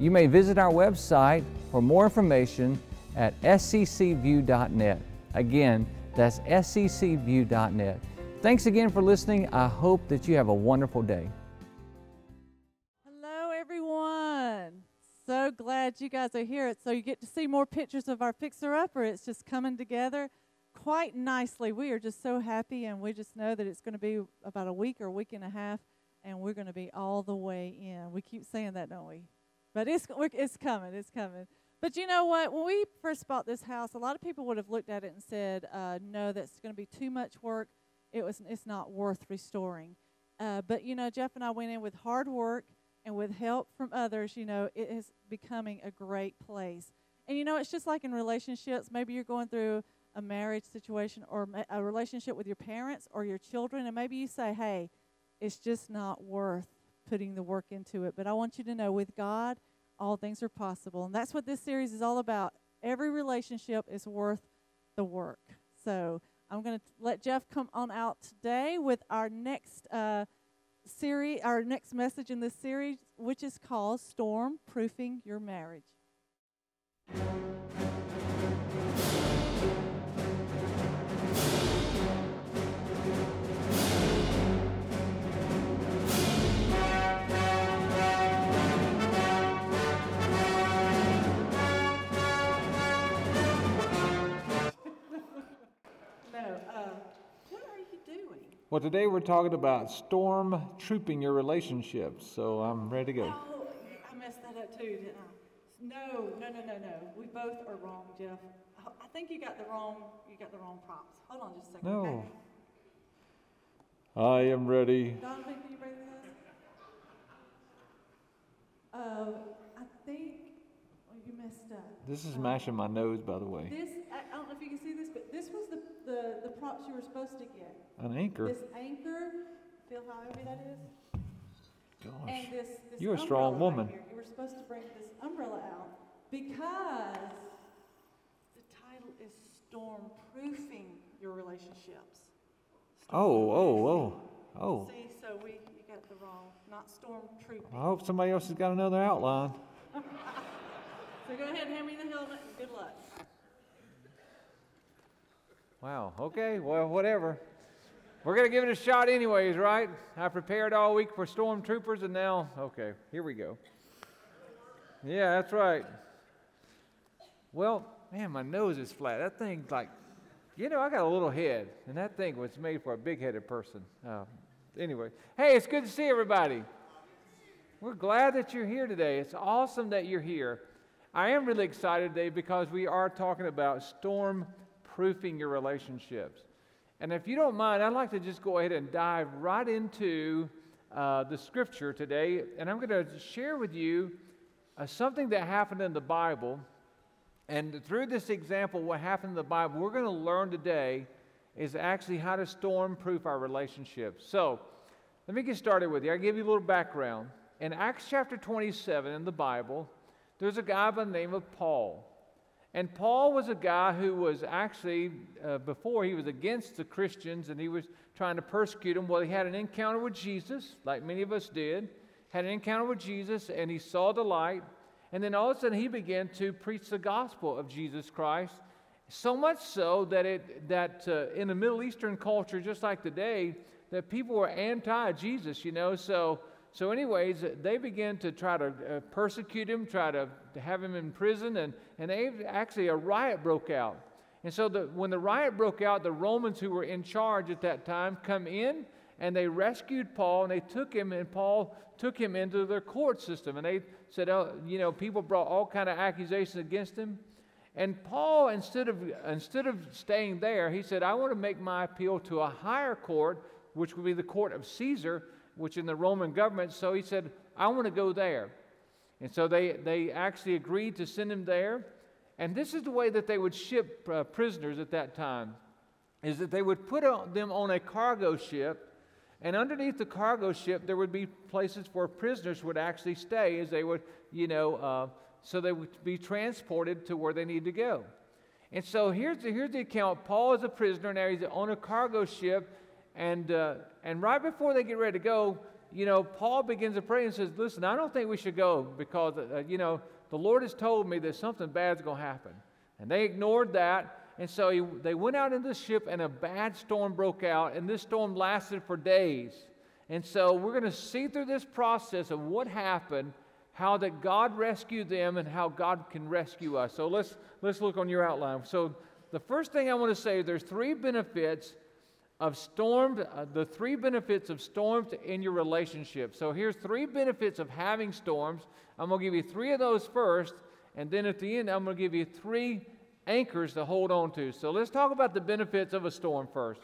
You may visit our website for more information at sccview.net. Again, that's sccview.net. Thanks again for listening. I hope that you have a wonderful day. Hello, everyone. So glad you guys are here. So you get to see more pictures of our fixer upper. It's just coming together quite nicely. We are just so happy, and we just know that it's going to be about a week or a week and a half, and we're going to be all the way in. We keep saying that, don't we? But it's it's coming. It's coming. But you know what? When we first bought this house, a lot of people would have looked at it and said, uh, "No, that's going to be too much work. It was. It's not worth restoring." Uh, but you know, Jeff and I went in with hard work and with help from others. You know, it is becoming a great place. And you know, it's just like in relationships. Maybe you're going through a marriage situation or a relationship with your parents or your children, and maybe you say, "Hey, it's just not worth putting the work into it. But I want you to know with God, all things are possible. And that's what this series is all about. Every relationship is worth the work. So I'm going to let Jeff come on out today with our next uh, series, our next message in this series, which is called Storm Proofing Your Marriage. Well, today we're talking about storm trooping your relationships. So I'm ready to go. Oh, I messed that up too, didn't I? No, no, no, no, no. We both are wrong, Jeff. I think you got the wrong. You got the wrong props. Hold on just a second. No. Okay? I am ready. Donovan, can you bring this? Uh, I think messed up. This is mashing my nose, by the way. This I, don't know if you can see this, but this was the, the, the props you were supposed to get. An anchor. This anchor, feel how heavy that is? Gosh. And this, this You're a strong right woman. here. You were supposed to bring this umbrella out because the title is Storm Proofing Your Relationships. Oh, oh, oh, oh. See, so we, you got the wrong, not storm trooping. I hope somebody else has got another outline. So go ahead and hand me the helmet good luck. Wow. Okay. Well, whatever. We're going to give it a shot, anyways, right? I prepared all week for stormtroopers, and now, okay, here we go. Yeah, that's right. Well, man, my nose is flat. That thing's like, you know, I got a little head, and that thing was made for a big headed person. Uh, anyway, hey, it's good to see everybody. We're glad that you're here today. It's awesome that you're here. I am really excited today because we are talking about storm proofing your relationships. And if you don't mind, I'd like to just go ahead and dive right into uh, the scripture today. And I'm going to share with you uh, something that happened in the Bible. And through this example, what happened in the Bible, we're going to learn today is actually how to storm proof our relationships. So let me get started with you. I'll give you a little background. In Acts chapter 27 in the Bible, there's a guy by the name of Paul. And Paul was a guy who was actually, uh, before he was against the Christians and he was trying to persecute them. Well, he had an encounter with Jesus, like many of us did, had an encounter with Jesus, and he saw the light. And then all of a sudden, he began to preach the gospel of Jesus Christ. So much so that, it, that uh, in the Middle Eastern culture, just like today, that people were anti Jesus, you know. So so, anyways, they began to try to uh, persecute him, try to, to have him in prison, and, and they actually a riot broke out. And so, the, when the riot broke out, the Romans who were in charge at that time come in and they rescued Paul and they took him, and Paul took him into their court system. And they said, oh, you know, people brought all kind of accusations against him. And Paul, instead of, instead of staying there, he said, I want to make my appeal to a higher court, which would be the court of Caesar which in the Roman government. So he said, I want to go there. And so they, they actually agreed to send him there. And this is the way that they would ship uh, prisoners at that time, is that they would put them on a cargo ship, and underneath the cargo ship there would be places where prisoners would actually stay as they would, you know, uh, so they would be transported to where they need to go. And so here's the, here's the account. Paul is a prisoner now. He's on a cargo ship, and uh, and right before they get ready to go, you know, Paul begins to pray and says, "Listen, I don't think we should go because uh, you know the Lord has told me that something bad's going to happen." And they ignored that, and so he, they went out in the ship, and a bad storm broke out, and this storm lasted for days. And so we're going to see through this process of what happened how that God rescued them and how God can rescue us. So let's let's look on your outline. So the first thing I want to say there's three benefits of storms, uh, the three benefits of storms in your relationship. So here's three benefits of having storms. I'm going to give you three of those first, and then at the end I'm going to give you three anchors to hold on to. So let's talk about the benefits of a storm first.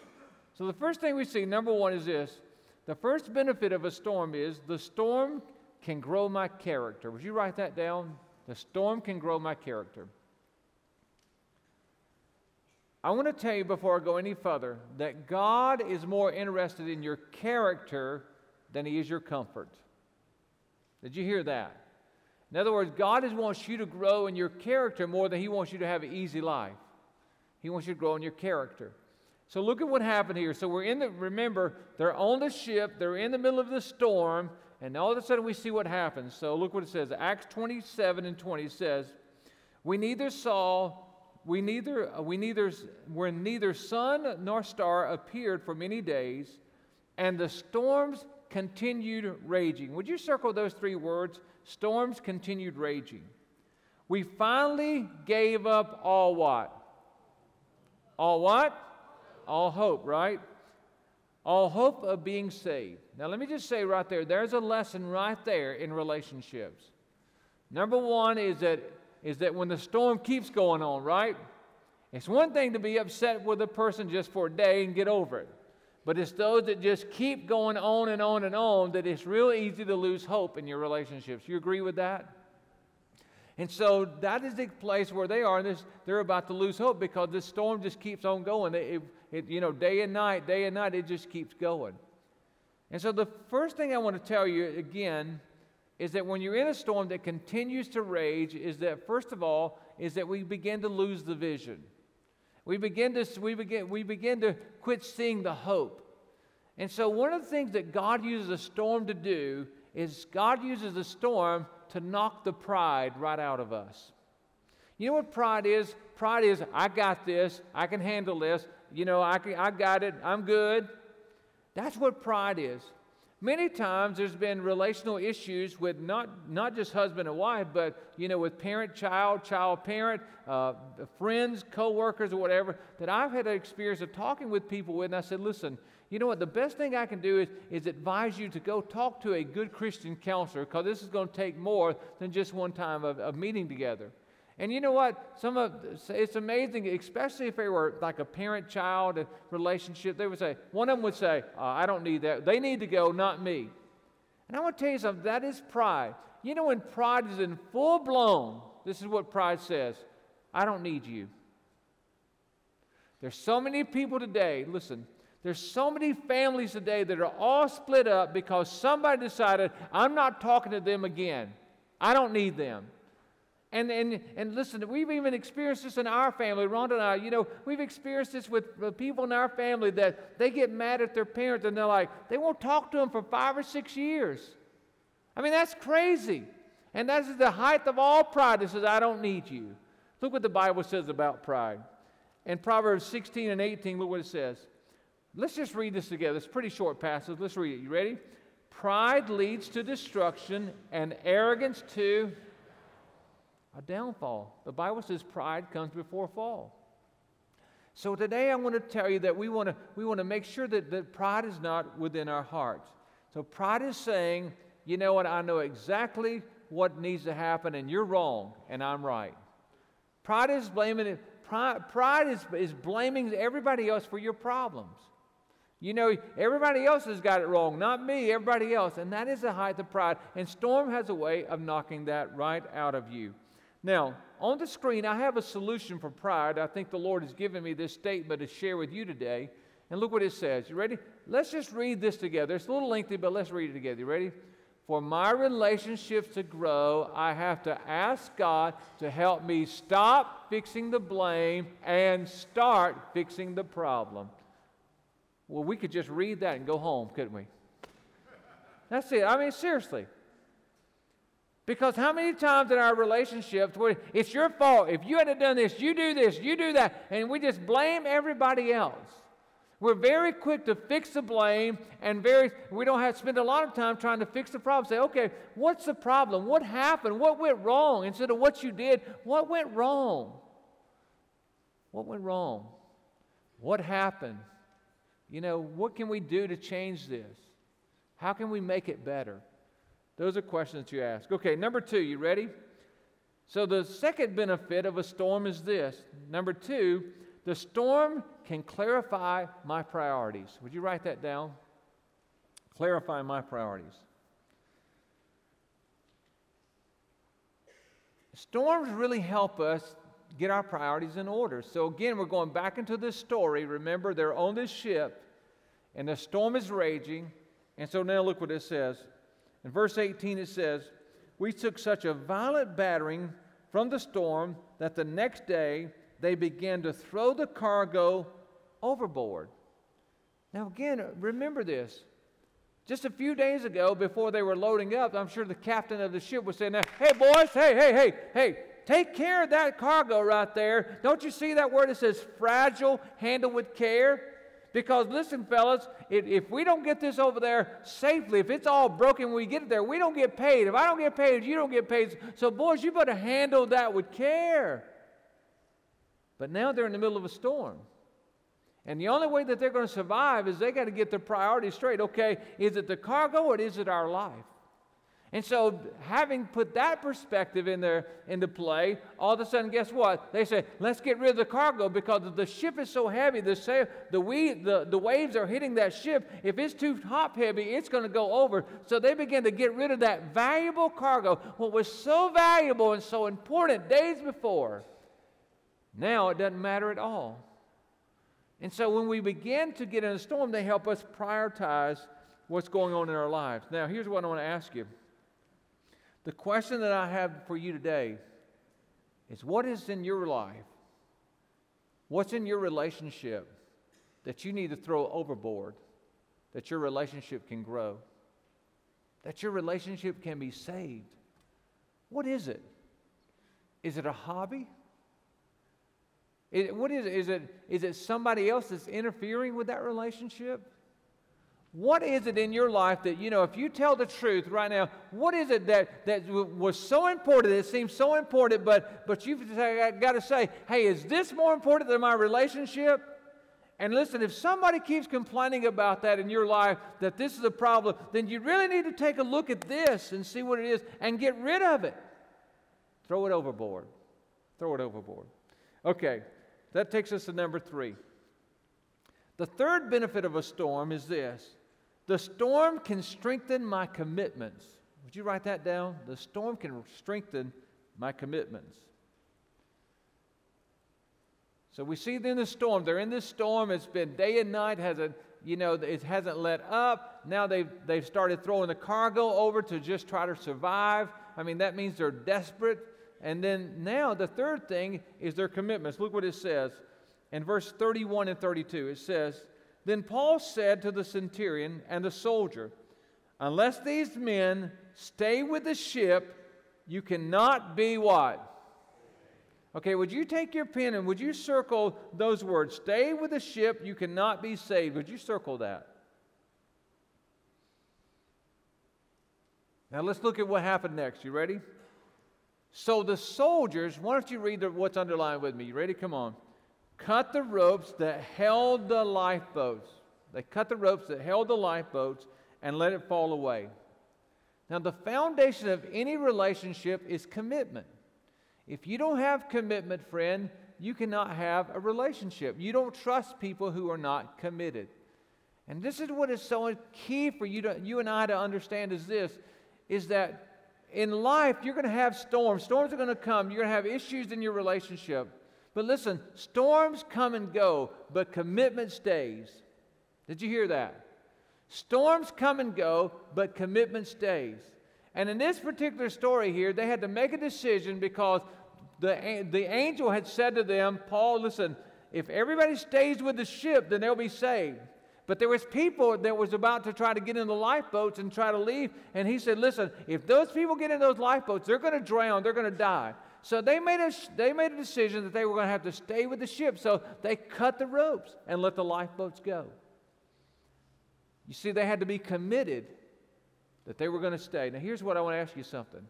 So the first thing we see, number one, is this. The first benefit of a storm is the storm can grow my character. Would you write that down? The storm can grow my character. I want to tell you before I go any further that God is more interested in your character than He is your comfort. Did you hear that? In other words, God wants you to grow in your character more than He wants you to have an easy life. He wants you to grow in your character. So look at what happened here. So we're in the, remember, they're on the ship, they're in the middle of the storm, and all of a sudden we see what happens. So look what it says. Acts 27 and 20 says, We neither saw, we neither, we neither, when neither sun nor star appeared for many days, and the storms continued raging. Would you circle those three words? Storms continued raging. We finally gave up all what? All what? All hope, right? all hope of being saved. Now, let me just say right there there's a lesson right there in relationships. Number one is that, is that when the storm keeps going on, right? It's one thing to be upset with a person just for a day and get over it. But it's those that just keep going on and on and on that it's real easy to lose hope in your relationships. You agree with that? And so that is the place where they are, and this, they're about to lose hope because this storm just keeps on going. It, it, you know, day and night, day and night, it just keeps going. And so the first thing I want to tell you again is that when you're in a storm that continues to rage, is that first of all, is that we begin to lose the vision. We begin to, we begin, we begin to quit seeing the hope. And so one of the things that God uses a storm to do is God uses a storm to knock the pride right out of us. You know what pride is? Pride is, I got this, I can handle this, you know, I, can, I got it, I'm good. That's what pride is. Many times there's been relational issues with not, not just husband and wife, but, you know, with parent, child, child, parent, uh, friends, co-workers, or whatever, that I've had an experience of talking with people with, and I said, listen, you know what, the best thing I can do is, is advise you to go talk to a good Christian counselor, because this is going to take more than just one time of, of meeting together. And you know what? Some of it's amazing, especially if they were like a parent-child relationship. They would say one of them would say, oh, "I don't need that. They need to go, not me." And I want to tell you something. That is pride. You know, when pride is in full blown, this is what pride says: "I don't need you." There's so many people today. Listen, there's so many families today that are all split up because somebody decided, I'm not talking to them again. I don't need them. And, and, and listen, we've even experienced this in our family, Rhonda and I. You know, we've experienced this with, people in our family that they get mad at their parents and they're like, they won't talk to them for five or six years. I mean, that's crazy. And that is the height of all pride that says, I don't need you. Look what the Bible says about pride. In Proverbs 16 and 18, look what it says. Let's just read this together. It's a pretty short passage. Let's read it. You ready? Pride leads to destruction, and arrogance to a downfall. The Bible says pride comes before fall. So today I want to tell you that we want to, we want to make sure that, that pride is not within our hearts. So pride is saying, you know what, I know exactly what needs to happen, and you're wrong, and I'm right. Pride is blaming pride is, is blaming everybody else for your problems. You know, everybody else has got it wrong, not me, everybody else. And that is the height of pride. And Storm has a way of knocking that right out of you. Now, on the screen, I have a solution for pride. I think the Lord has given me this statement to share with you today. And look what it says. You ready? Let's just read this together. It's a little lengthy, but let's read it together. You ready? For my relationships to grow, I have to ask God to help me stop fixing the blame and start fixing the problem. Well, we could just read that and go home, couldn't we? That's it. I mean, seriously. Because how many times in our relationships where it's your fault, if you hadn't done this, you do this, you do that, and we just blame everybody else. We're very quick to fix the blame, and very we don't have to spend a lot of time trying to fix the problem. Say, okay, what's the problem? What happened? What went wrong? Instead of what you did, what went wrong? What went wrong? What happened? You know, what can we do to change this? How can we make it better? Those are questions you ask. Okay, number two, you ready? So, the second benefit of a storm is this. Number two, the storm can clarify my priorities. Would you write that down? Clarify my priorities. Storms really help us get our priorities in order. So, again, we're going back into this story. Remember, they're on this ship, and the storm is raging. And so now look what it says. In verse 18, it says, We took such a violent battering from the storm that the next day they began to throw the cargo overboard. Now, again, remember this. Just a few days ago, before they were loading up, I'm sure the captain of the ship was saying, Hey, boys, hey, hey, hey, hey, take care of that cargo right there. Don't you see that word that says fragile, handle with care? Because listen, fellas, if, we don't get this over there safely, if it's all broken when we get it there, we don't get paid. If I don't get paid, you don't get paid. So, boys, you better handle that with care. But now they're in the middle of a storm. And the only way that they're going to survive is they got to get their priorities straight. Okay, is it the cargo or is it our life? And so, having put that perspective in there into play, all of a sudden, guess what? They say, let's get rid of the cargo because the ship is so heavy, the, sa- the, we- the, the waves are hitting that ship. If it's too top heavy, it's going to go over. So they begin to get rid of that valuable cargo, what was so valuable and so important days before. Now it doesn't matter at all. And so when we begin to get in a storm, they help us prioritize what's going on in our lives. Now, here's what I want to ask you. The question that I have for you today is what is in your life? What's in your relationship that you need to throw overboard that your relationship can grow? That your relationship can be saved? What is it? Is it a hobby? Is, what is it? Is it, is it somebody else that's interfering with that relationship? What is it in your life that, you know, if you tell the truth right now, what is it that, that was so important, it seems so important, but, but you've got to say, hey, is this more important than my relationship? And listen, if somebody keeps complaining about that in your life, that this is a problem, then you really need to take a look at this and see what it is and get rid of it. Throw it overboard. Throw it overboard. Okay, that takes us to number three. The third benefit of a storm is this the storm can strengthen my commitments. Would you write that down? The storm can strengthen my commitments. So we see in the storm, they're in this storm. It's been day and night, hasn't, you know, it hasn't let up. Now they've, they've started throwing the cargo over to just try to survive. I mean, that means they're desperate. And then now the third thing is their commitments. Look what it says in verse 31 and 32. It says, then Paul said to the centurion and the soldier, Unless these men stay with the ship, you cannot be what? Okay, would you take your pen and would you circle those words? Stay with the ship, you cannot be saved. Would you circle that? Now let's look at what happened next. You ready? So the soldiers, why don't you read what's underlined with me? You ready? Come on cut the ropes that held the lifeboats. They cut the ropes that held the lifeboats and let it fall away. Now, the foundation of any relationship is commitment. If you don't have commitment, friend, you cannot have a relationship. You don't trust people who are not committed. And this is what is so key for you, to, you and I to understand is this, is that in life you're going to have storms. Storms are going to come. You're going to have issues in your relationship. But listen, storms come and go, but commitment stays. Did you hear that? Storms come and go, but commitment stays. And in this particular story here, they had to make a decision because the, the angel had said to them, Paul, listen, if everybody stays with the ship, then they'll be saved. But there was people that was about to try to get in the lifeboats and try to leave. And he said, listen, if those people get in those lifeboats, they're going to drown, they're going to die. So they made, a, they made a decision that they were going to have to stay with the ship. So they cut the ropes and let the lifeboats go. You see, they had to be committed that they were going to stay. Now, here's what I want to ask you something.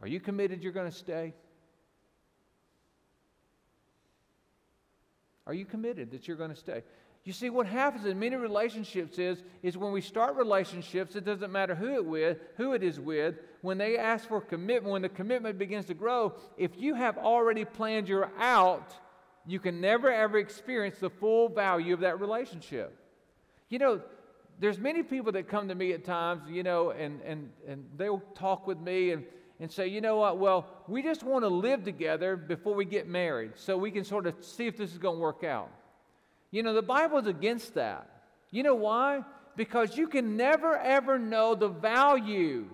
Are you committed you're going to stay? Are you committed that you're going to stay? You see, what happens in many relationships is, is when we start relationships, it doesn't matter who it with, who it is with, when they ask for commitment, when the commitment begins to grow, if you have already planned your out, you can never ever experience the full value of that relationship. You know, there's many people that come to me at times, you know, and, and, and they'll talk with me and, and say, you know what, well, we just want to live together before we get married so we can sort of see if this is going to work out. You know, the Bible's against that. You know why? Because you can never ever know the value.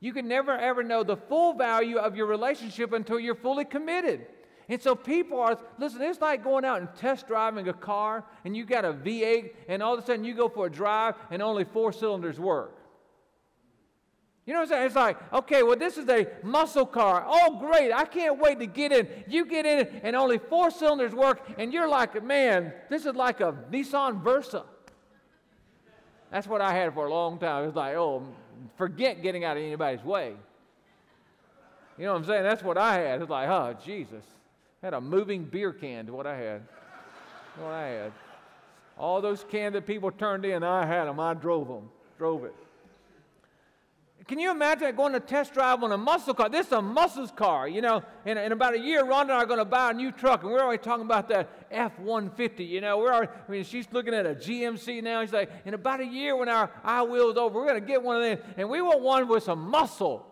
You can never ever know the full value of your relationship until you're fully committed. And so people are, listen, it's like going out and test driving a car and you got a V8 and all of a sudden you go for a drive and only four cylinders work. You know what I'm saying? It's like, okay, well, this is a muscle car. Oh, great. I can't wait to get in. You get in and only four cylinders work, and you're like, man, this is like a Nissan Versa. That's what I had for a long time. It's like, oh, forget getting out of anybody's way. You know what I'm saying? That's what I had. It's like, oh, Jesus. I had a moving beer can to what I had. what I had. All those cans that people turned in, I had them. I drove them. Drove it. Can you imagine going to test drive on a muscle car? This is a muscles car, you know. In, in about a year, Rhonda and I are going to buy a new truck, and we're already talking about that F 150. You know, we're already, I mean, she's looking at a GMC now. She's like, in about a year, when our I wheel's over, we're going to get one of them, and we want one with some muscle.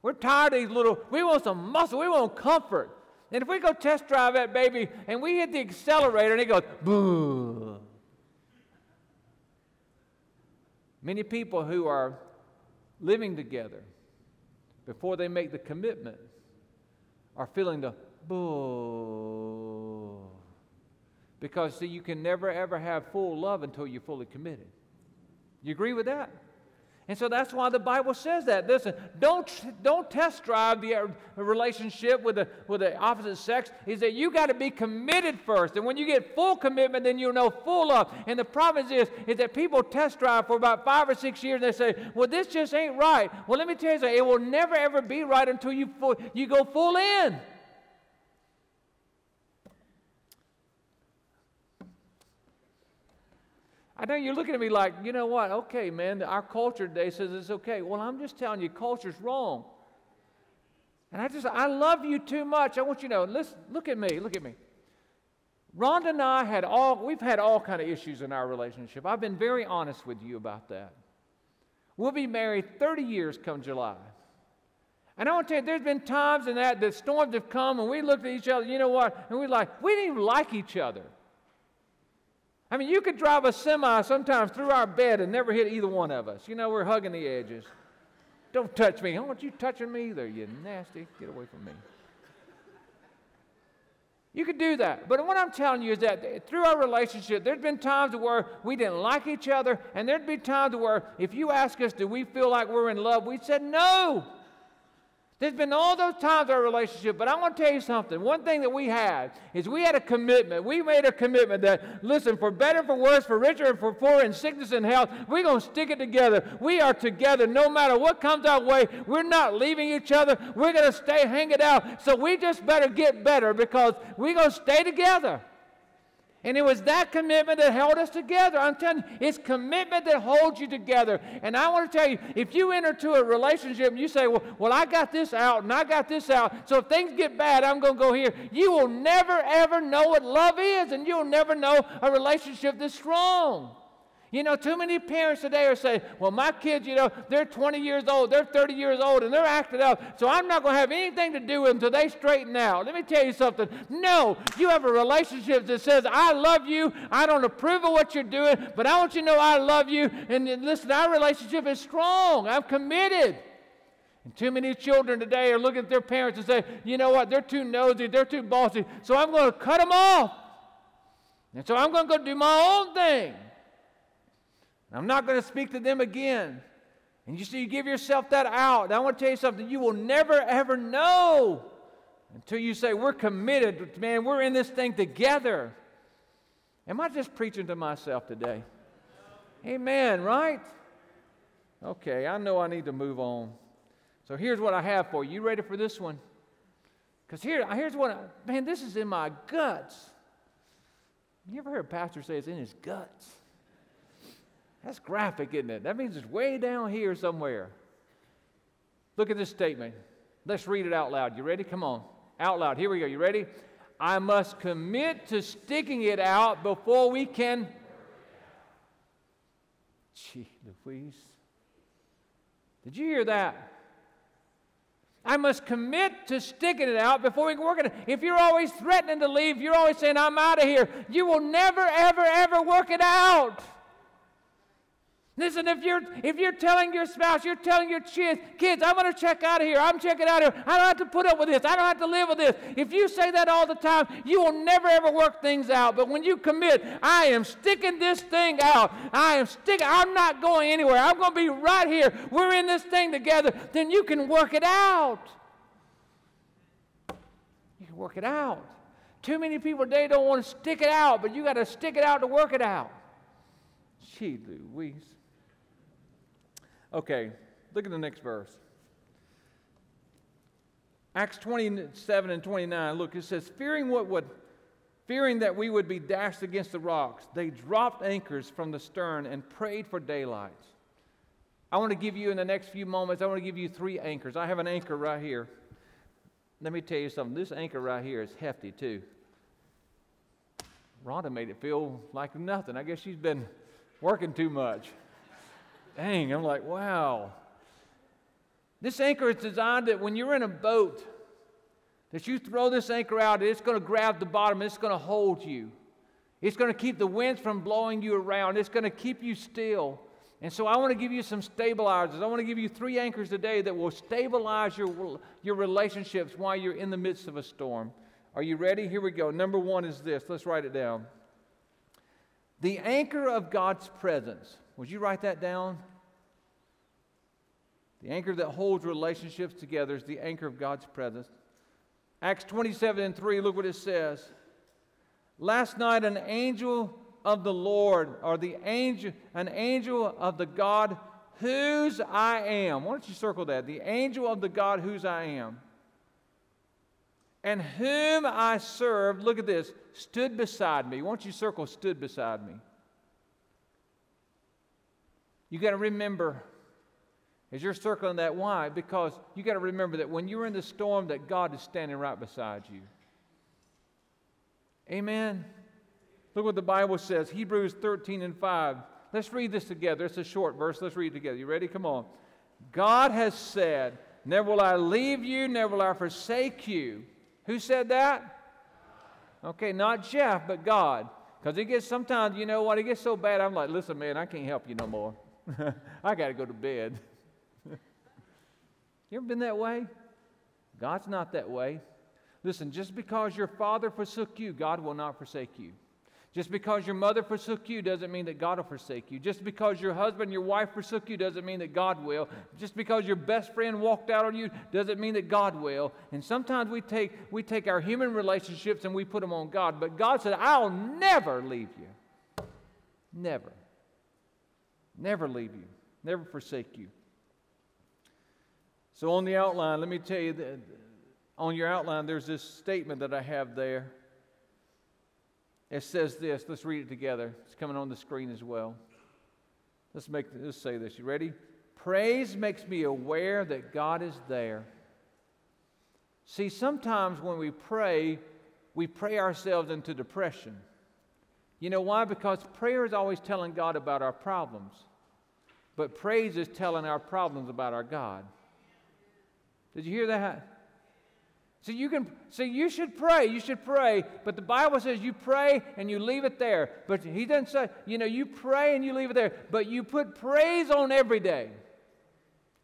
We're tired of these little, we want some muscle, we want comfort. And if we go test drive that baby and we hit the accelerator and it goes, boo. Many people who are living together before they make the commitment are feeling the boo. Because, see, you can never ever have full love until you're fully committed. You agree with that? And so that's why the Bible says that. Listen, don't, don't test drive the uh, relationship with the, with the opposite sex. Is that you got to be committed first. And when you get full commitment, then you'll know full love. And the problem is, is that people test drive for about five or six years and they say, well, this just ain't right. Well, let me tell you something. It will never, ever be right until you, full, you go full in. I know you're looking at me like, you know what? Okay, man, our culture today says it's okay. Well, I'm just telling you, culture's wrong. And I just, I love you too much. I want you to know, listen, look at me, look at me. Rhonda and I had all, we've had all kind of issues in our relationship. I've been very honest with you about that. We'll be married 30 years come July. And I want to tell you, there's been times in that the storms have come and we looked at each other, you know what? And we're like, we didn't even like each other. I mean, you could drive a semi sometimes through our bed and never hit either one of us. You know, we're hugging the edges. Don't touch me. I don't want you touching me either, you nasty. Get away from me. You could do that. But what I'm telling you is that through our relationship, there's been times where we didn't like each other, and there'd be times where if you ask us, do we feel like we're in love, we said no. There's been all those times in our relationship, but I want to tell you something. One thing that we had is we had a commitment. We made a commitment that, listen, for better, for worse, for richer, and for poor, in sickness and health, we're going to stick it together. We are together no matter what comes our way. We're not leaving each other. We're going to stay hanging out. So we just better get better because we're going to stay together. And it was that commitment that held us together. I'm telling you, it's commitment that holds you together. And I want to tell you, if you enter into a relationship and you say, well, well, I got this out and I got this out, so if things get bad, I'm going to go here, you will never, ever know what love is, and you'll never know a relationship that's strong. You know, too many parents today are saying, well, my kids, you know, they're 20 years old, they're 30 years old, and they're acting up, so I'm not going to have anything to do with them until they straighten out. Let me tell you something. No, you have a relationship that says, I love you, I don't approve of what you're doing, but I want you to know I love you. And listen, our relationship is strong. I'm committed. And too many children today are looking at their parents and say, you know what, they're too nosy, they're too bossy, so I'm going to cut them off. And so I'm going to go do my own thing. I'm not going to speak to them again. And you see, you give yourself that out. And I want to tell you something you will never, ever know until you say, We're committed, man, we're in this thing together. Am I just preaching to myself today? Amen, right? Okay, I know I need to move on. So here's what I have for you. You ready for this one? Because here, here's what, I, man, this is in my guts. You ever heard a pastor say it's in his guts? That's graphic, isn't it? That means it's way down here somewhere. Look at this statement. Let's read it out loud. You ready? Come on. Out loud. Here we go. You ready? I must commit to sticking it out before we can. Gee, Louise. Did you hear that? I must commit to sticking it out before we can work it. If you're always threatening to leave, you're always saying, I'm out of here, you will never, ever, ever work it out. Listen, if you're if you're telling your spouse, you're telling your kids, kids, I'm to check out of here. I'm checking out of here. I don't have to put up with this. I don't have to live with this. If you say that all the time, you will never ever work things out. But when you commit, I am sticking this thing out. I am sticking. I'm not going anywhere. I'm going to be right here. We're in this thing together. Then you can work it out. You can work it out. Too many people today don't want to stick it out, but you got to stick it out to work it out. Gee Louise. Okay, look at the next verse. Acts 27 and 29. Look, it says, fearing what would fearing that we would be dashed against the rocks, they dropped anchors from the stern and prayed for daylight. I want to give you in the next few moments, I want to give you three anchors. I have an anchor right here. Let me tell you something. This anchor right here is hefty too. Rhonda made it feel like nothing. I guess she's been working too much. Dang, I'm like, wow. This anchor is designed that when you're in a boat, that you throw this anchor out, it's going to grab the bottom, it's going to hold you. It's going to keep the winds from blowing you around. It's going to keep you still. And so I want to give you some stabilizers. I want to give you three anchors today that will stabilize your, your relationships while you're in the midst of a storm. Are you ready? Here we go. Number one is this. Let's write it down. The anchor of God's presence. Would you write that down? The anchor that holds relationships together is the anchor of God's presence. Acts 27 and 3, look what it says. Last night, an angel of the Lord, or the angel, an angel of the God whose I am. Why don't you circle that? The angel of the God whose I am. And whom I serve, look at this, stood beside me. Why don't you circle stood beside me? You got to remember as you're circling that why because you got to remember that when you're in the storm that God is standing right beside you. Amen. Look what the Bible says, Hebrews 13 and 5. Let's read this together. It's a short verse. Let's read it together. You ready? Come on. God has said, Never will I leave you, never will I forsake you. Who said that? Okay, not Jeff, but God. Because it gets sometimes, you know what, it gets so bad, I'm like, listen, man, I can't help you no more. I got to go to bed. you ever been that way? God's not that way. Listen, just because your father forsook you, God will not forsake you. Just because your mother forsook you doesn't mean that God will forsake you. Just because your husband, your wife forsook you doesn't mean that God will. Just because your best friend walked out on you doesn't mean that God will. And sometimes we take, we take our human relationships and we put them on God. But God said, I'll never leave you. Never. Never leave you, never forsake you. So, on the outline, let me tell you that on your outline, there's this statement that I have there. It says this. Let's read it together. It's coming on the screen as well. Let's make let's say this. You ready? Praise makes me aware that God is there. See, sometimes when we pray, we pray ourselves into depression. You know why? Because prayer is always telling God about our problems, but praise is telling our problems about our God. Did you hear that? So you can so you should pray, you should pray, but the Bible says you pray and you leave it there. But he doesn't say, you know, you pray and you leave it there, but you put praise on every day.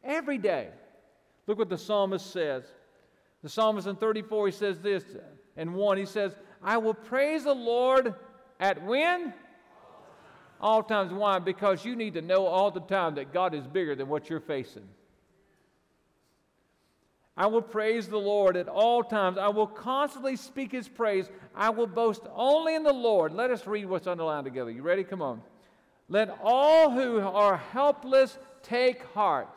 Every day. Look what the psalmist says. The psalmist in 34 he says this and 1 he says, "I will praise the Lord at when? All times. Why? Because you need to know all the time that God is bigger than what you're facing. I will praise the Lord at all times. I will constantly speak his praise. I will boast only in the Lord. Let us read what's underlined together. You ready? Come on. Let all who are helpless take heart.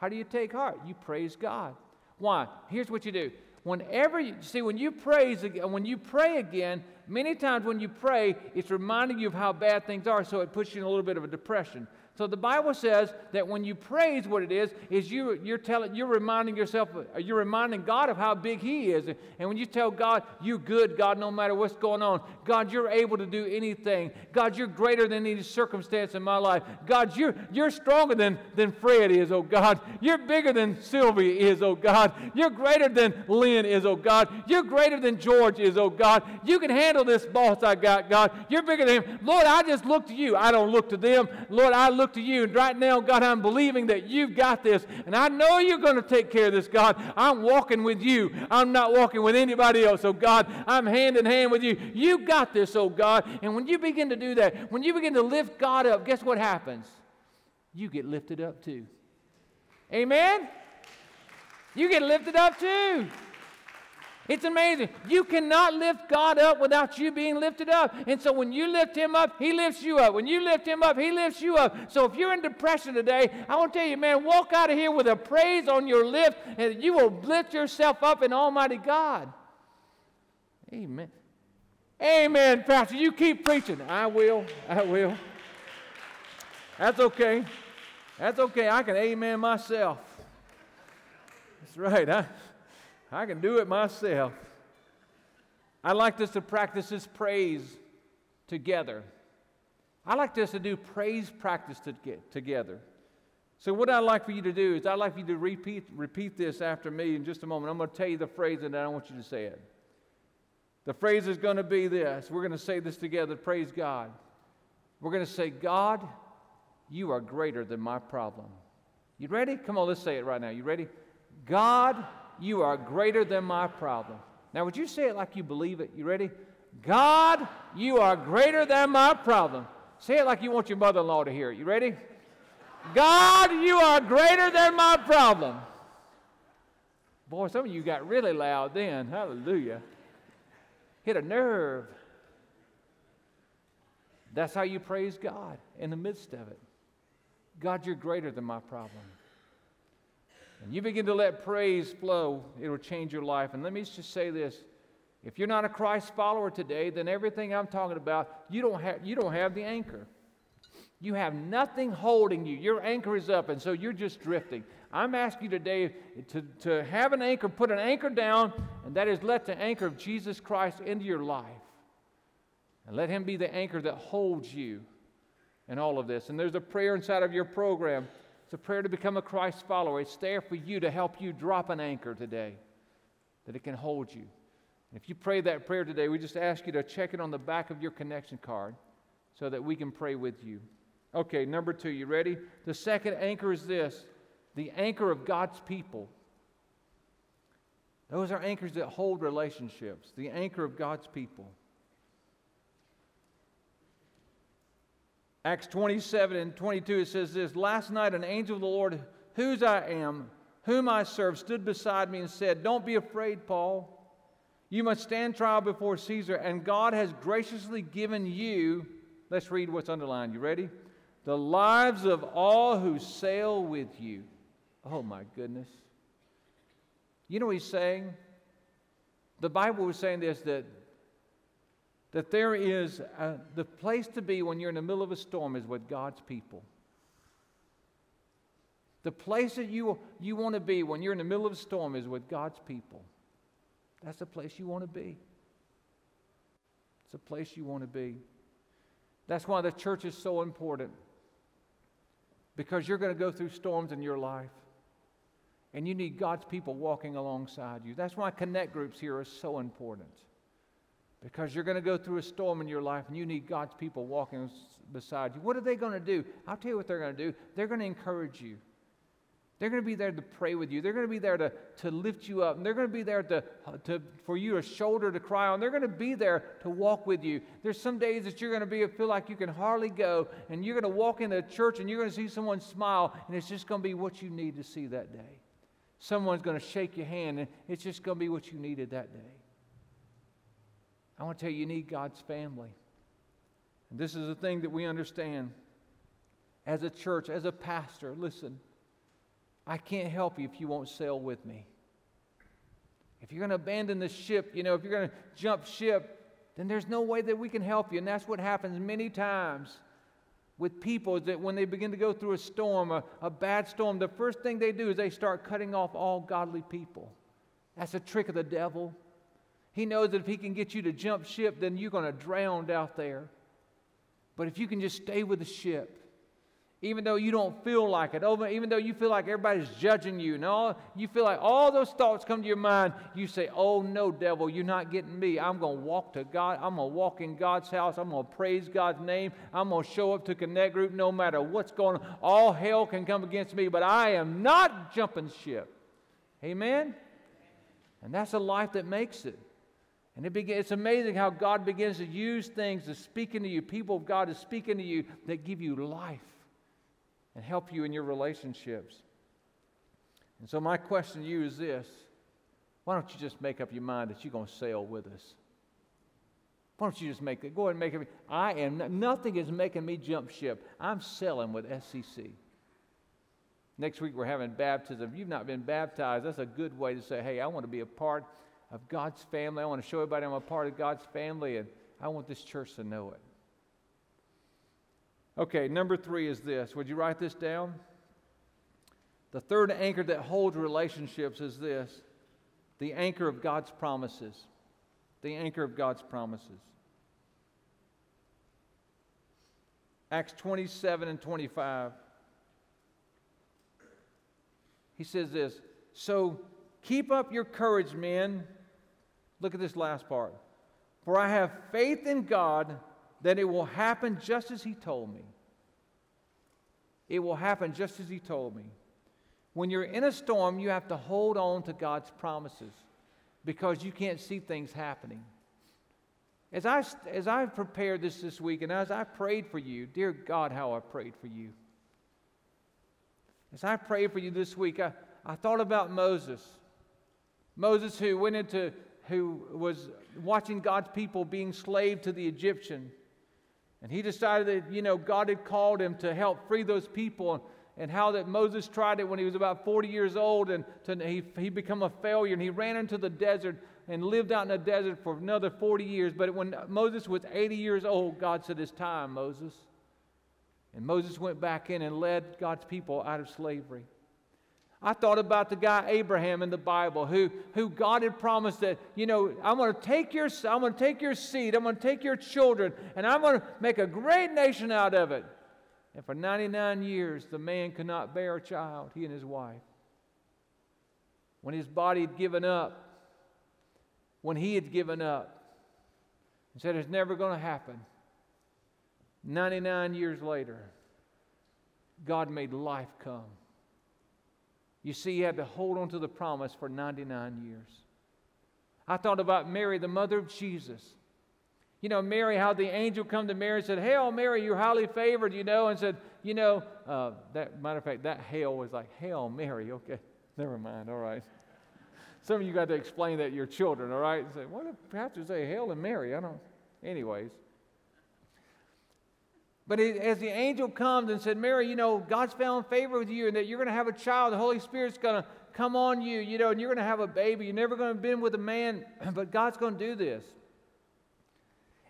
How do you take heart? You praise God. Why? Here's what you do. Whenever you see when you praise when you pray again, many times when you pray, it's reminding you of how bad things are, so it puts you in a little bit of a depression. So the Bible says that when you praise, what it is is you you're telling you're reminding yourself uh, you're reminding God of how big He is, and when you tell God you're good, God, no matter what's going on, God, you're able to do anything. God, you're greater than any circumstance in my life. God, you're you're stronger than than Fred is, oh God. You're bigger than Sylvia is, oh God. You're greater than Lynn is, oh God. You're greater than George is, oh God. You can handle this boss I got, God. You're bigger than him. Lord, I just look to you. I don't look to them. Lord, I look to you. And right now, God, I'm believing that you've got this. And I know you're going to take care of this, God. I'm walking with you. I'm not walking with anybody else. Oh, God, I'm hand in hand with you. You got this, oh God. And when you begin to do that, when you begin to lift God up, guess what happens? You get lifted up too. Amen? You get lifted up too. It's amazing. You cannot lift God up without you being lifted up. And so when you lift Him up, He lifts you up. When you lift Him up, He lifts you up. So if you're in depression today, I want to tell you, man, walk out of here with a praise on your lips, and you will lift yourself up in Almighty God. Amen. Amen, Pastor. You keep preaching. I will. I will. That's okay. That's okay. I can amen myself. That's right. I, I can do it myself. I'd like us to practice this praise together. I like us to do praise practice to get together. So, what I'd like for you to do is, I'd like for you to repeat, repeat this after me in just a moment. I'm going to tell you the phrase, and then I want you to say it. The phrase is going to be this. We're going to say this together. Praise God. We're going to say, God, you are greater than my problem. You ready? Come on, let's say it right now. You ready? God, you are greater than my problem. Now, would you say it like you believe it? You ready? God, you are greater than my problem. Say it like you want your mother in law to hear it. You ready? God, you are greater than my problem. Boy, some of you got really loud then. Hallelujah. Hit a nerve. That's how you praise God in the midst of it. God, you're greater than my problem and you begin to let praise flow, it'll change your life. And let me just say this if you're not a Christ follower today, then everything I'm talking about, you don't have, you don't have the anchor. You have nothing holding you. Your anchor is up, and so you're just drifting. I'm asking you today to, to have an anchor, put an anchor down, and that is let the anchor of Jesus Christ into your life. And let Him be the anchor that holds you in all of this. And there's a prayer inside of your program it's a prayer to become a Christ follower. It's there for you to help you drop an anchor today, that it can hold you. And if you pray that prayer today, we just ask you to check it on the back of your connection card so that we can pray with you. Okay, number two, you ready? The second anchor is this the anchor of God's people. Those are anchors that hold relationships, the anchor of God's people. Acts 27 and 22, it says this Last night, an angel of the Lord, whose I am, whom I serve, stood beside me and said, Don't be afraid, Paul. You must stand trial before Caesar, and God has graciously given you, let's read what's underlined. You ready? The lives of all who sail with you. Oh, my goodness. You know what he's saying? The Bible was saying this that that there is a, the place to be when you're in the middle of a storm is with God's people. The place that you, you want to be when you're in the middle of a storm is with God's people. That's the place you want to be. It's a place you want to be. That's why the church is so important. Because you're going to go through storms in your life. And you need God's people walking alongside you. That's why connect groups here are so important. Because you're going to go through a storm in your life and you need God's people walking beside you. What are they going to do? I'll tell you what they're going to do. They're going to encourage you. They're going to be there to pray with you. They're going to be there to, to lift you up. And they're going to be there to, to, for you a shoulder to cry on. They're going to be there to walk with you. There's some days that you're going to be feel like you can hardly go, and you're going to walk into church and you're going to see someone smile, and it's just going to be what you need to see that day. Someone's going to shake your hand, and it's just going to be what you needed that day. I want to tell you, you need God's family. And this is a thing that we understand as a church, as a pastor. Listen. I can't help you if you won't sail with me. If you're going to abandon the ship, you know, if you're going to jump ship, then there's no way that we can help you. And that's what happens many times with people is that when they begin to go through a storm, a, a bad storm, the first thing they do is they start cutting off all godly people. That's a trick of the devil. He knows that if he can get you to jump ship, then you're going to drown out there. But if you can just stay with the ship, even though you don't feel like it, even though you feel like everybody's judging you, and all, you feel like all those thoughts come to your mind, you say, Oh, no, devil, you're not getting me. I'm going to walk to God. I'm going to walk in God's house. I'm going to praise God's name. I'm going to show up to Connect Group no matter what's going on. All hell can come against me, but I am not jumping ship. Amen? And that's a life that makes it. And it begin, it's amazing how God begins to use things to speak into you. People of God to speak into you that give you life and help you in your relationships. And so, my question to you is this why don't you just make up your mind that you're going to sail with us? Why don't you just make it? Go ahead and make it. I am, nothing is making me jump ship. I'm sailing with SCC. Next week, we're having baptism. If you've not been baptized, that's a good way to say, hey, I want to be a part of God's family. I want to show everybody I'm a part of God's family, and I want this church to know it. Okay, number three is this. Would you write this down? The third anchor that holds relationships is this the anchor of God's promises. The anchor of God's promises. Acts 27 and 25. He says this So keep up your courage, men. Look at this last part. For I have faith in God that it will happen just as He told me. It will happen just as He told me. When you're in a storm, you have to hold on to God's promises because you can't see things happening. As I, as I prepared this this week and as I prayed for you, dear God, how I prayed for you. As I prayed for you this week, I, I thought about Moses. Moses, who went into, who was watching God's people being slave to the Egyptian. And he decided that, you know, God had called him to help free those people and how that Moses tried it when he was about 40 years old and to, he, he become a failure and he ran into the desert and lived out in the desert for another 40 years. But when Moses was 80 years old, God said, It's time, Moses. And Moses went back in and led God's people out of slavery. I thought about the guy Abraham in the Bible who, who God had promised that, you know, I'm going to take your I'm going to take your seed, I'm going to take your children, and I'm going to make a great nation out of it. And for 99 years, the man could not bear a child, he and his wife. When his body had given up, when he had given up, and said it's never going to happen. 99 years later, God made life come. You see, he had to hold on to the promise for 99 years. I thought about Mary, the mother of Jesus. You know, Mary, how the angel come to Mary and said, Hail, Mary, you're highly favored, you know, and said, You know, uh, that matter of fact, that hail was like, Hail, Mary. Okay, never mind, all right. Some of you got to explain that to your children, all right? Say, what if pastors say Hail and Mary? I don't. Anyways. But as the angel comes and said, Mary, you know, God's found favor with you and that you're going to have a child. The Holy Spirit's going to come on you, you know, and you're going to have a baby. You're never going to be with a man, but God's going to do this.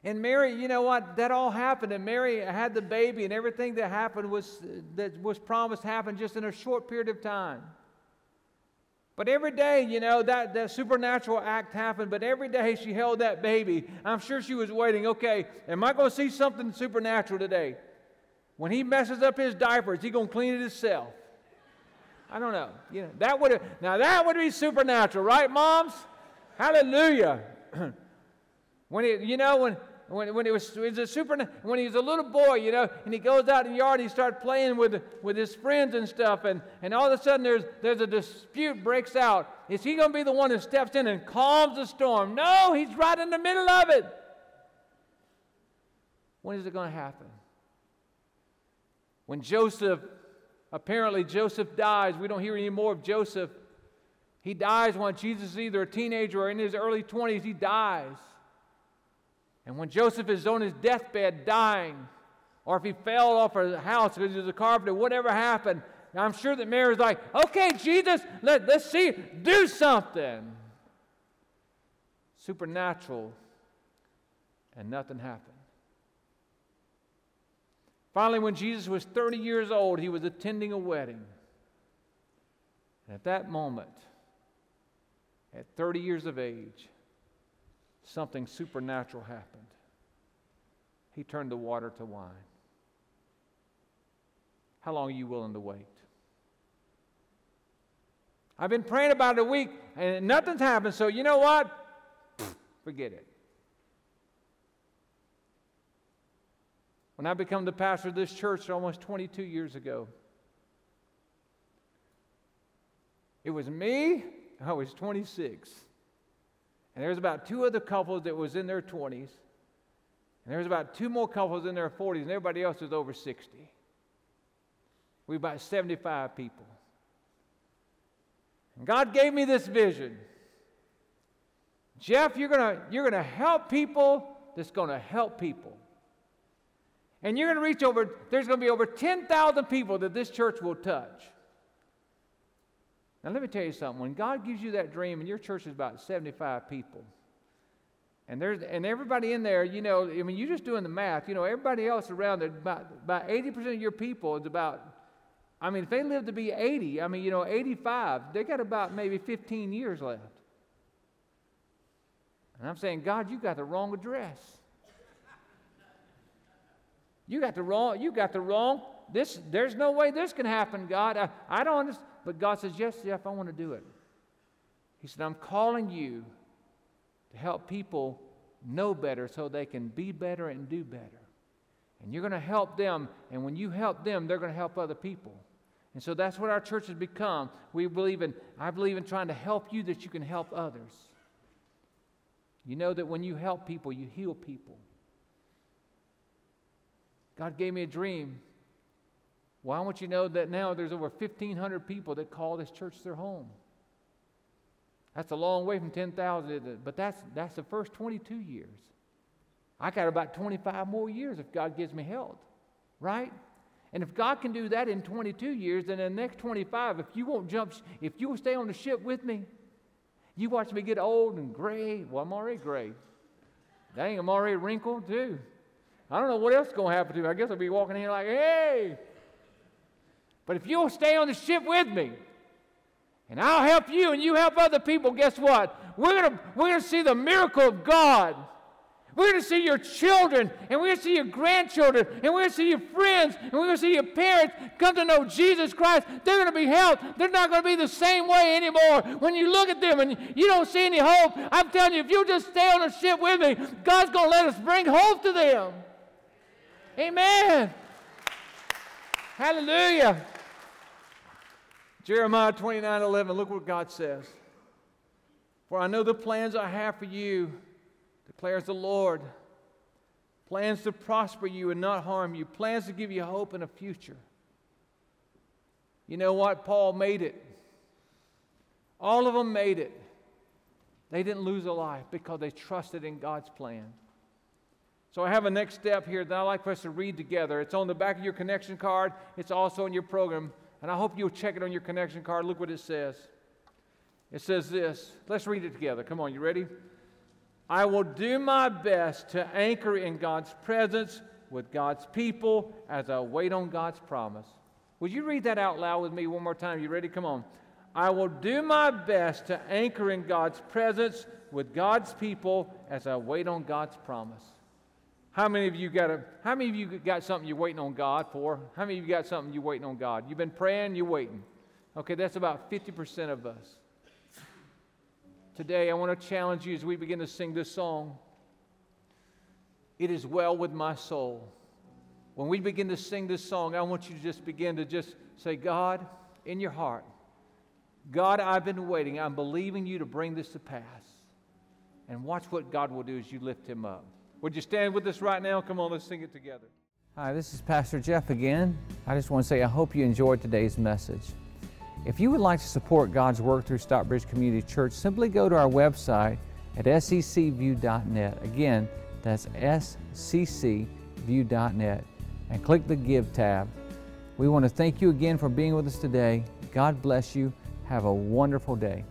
And Mary, you know what? That all happened, and Mary had the baby, and everything that happened was that was promised happened just in a short period of time. But every day, you know, that, that supernatural act happened, but every day she held that baby. I'm sure she was waiting, okay, am I going to see something supernatural today? When he messes up his diaper, is he going to clean it himself? I don't know. You know, that would now that would be supernatural, right, moms? Hallelujah. when it, you know, when when, when it was, it was a super, when he was a little boy, you know, and he goes out in the yard and he starts playing with, with his friends and stuff, and, and all of a sudden there's, there's a dispute breaks out. Is he going to be the one who steps in and calms the storm? No, he's right in the middle of it. When is it going to happen? When Joseph, apparently Joseph dies, we don't hear any more of Joseph. He dies when Jesus is either a teenager or in his early 20s, he dies. And when Joseph is on his deathbed dying, or if he fell off a house because he was a carpenter, whatever happened, I'm sure that Mary's like, okay, Jesus, let, let's see, do something. Supernatural, and nothing happened. Finally, when Jesus was 30 years old, he was attending a wedding. And at that moment, at 30 years of age, something supernatural happened. He turned the water to wine. How long are you willing to wait? I've been praying about it a week and nothing's happened, so you know what? Forget it. When I became the pastor of this church almost 22 years ago, it was me, I was 26. And there was about two other couples that was in their 20s. And there was about two more couples in their 40s, and everybody else was over 60. We about 75 people. And God gave me this vision. Jeff, you're gonna, you're to help people that's to help people. And you're to reach over, there's to be over 10,000 people that this church will touch. Now, let me tell you something. When God gives you that dream, and your church is about 75 people, and there's and everybody in there, you know, I mean, you're just doing the math. You know, everybody else around there, about about 80% of your people is about. I mean, if they live to be 80, I mean, you know, 85, they got about maybe 15 years left. And I'm saying, God, you got the wrong address. You got the wrong. You got the wrong. This. There's no way this can happen, God. I, I don't understand. But God says, Yes, Jeff, I want to do it. He said, I'm calling you to help people know better so they can be better and do better. And you're going to help them. And when you help them, they're going to help other people. And so that's what our church has become. We believe in, I believe in trying to help you that you can help others. You know that when you help people, you heal people. God gave me a dream well, I want you to know that now there's over 1,500 people that call this church their home. That's a long way from 10,000, but that's, that's the first 22 years. I got about 25 more years if God gives me health, right? And if God can do that in 22 years, then in the next 25, if you won't jump, if you will stay on the ship with me, you watch me get old and gray. Well, I'm already gray. Dang, I'm already wrinkled too. I don't know what else is going to happen to me. I guess I'll be walking in like, hey, but if you'll stay on the ship with me, and I'll help you and you help other people, guess what? We're going we're gonna see the miracle of God. We're going to see your children, and we're going to see your grandchildren, and we're going to see your friends, and we're going to see your parents come to know Jesus Christ. They're going to be helped. They're not going to be the same way anymore. When you look at them and you don't see any hope, I'm telling you, if you just stay on the ship with me, God's going to let us bring hope to them. Amen. Hallelujah. Jeremiah 29 11, look what God says. For I know the plans I have for you, declares the Lord. Plans to prosper you and not harm you, plans to give you hope and a future. You know what? Paul made it. All of them made it. They didn't lose a life because they trusted in God's plan. So I have a next step here that I'd like for us to read together. It's on the back of your connection card, it's also in your program. And I hope you'll check it on your connection card. Look what it says. It says this. Let's read it together. Come on, you ready? I will do my best to anchor in God's presence with God's people as I wait on God's promise. Would you read that out loud with me one more time? You ready? Come on. I will do my best to anchor in God's presence with God's people as I wait on God's promise. How many of you got a, how many of you got something you're waiting on God for? How many of you got something you're waiting on God? You've been praying, you're waiting. Okay, that's about 50% of us. Today I want to challenge you as we begin to sing this song. It is well with my soul. When we begin to sing this song, I want you to just begin to just say, God, in your heart, God, I've been waiting. I'm believing you to bring this to pass. And watch what God will do as you lift him up. Would you stand with us right now? Come on, let's sing it together. Hi, this is Pastor Jeff again. I just want to say I hope you enjoyed today's message. If you would like to support God's work through Stockbridge Community Church, simply go to our website at sccview.net. Again, that's sccview.net and click the Give tab. We want to thank you again for being with us today. God bless you. Have a wonderful day.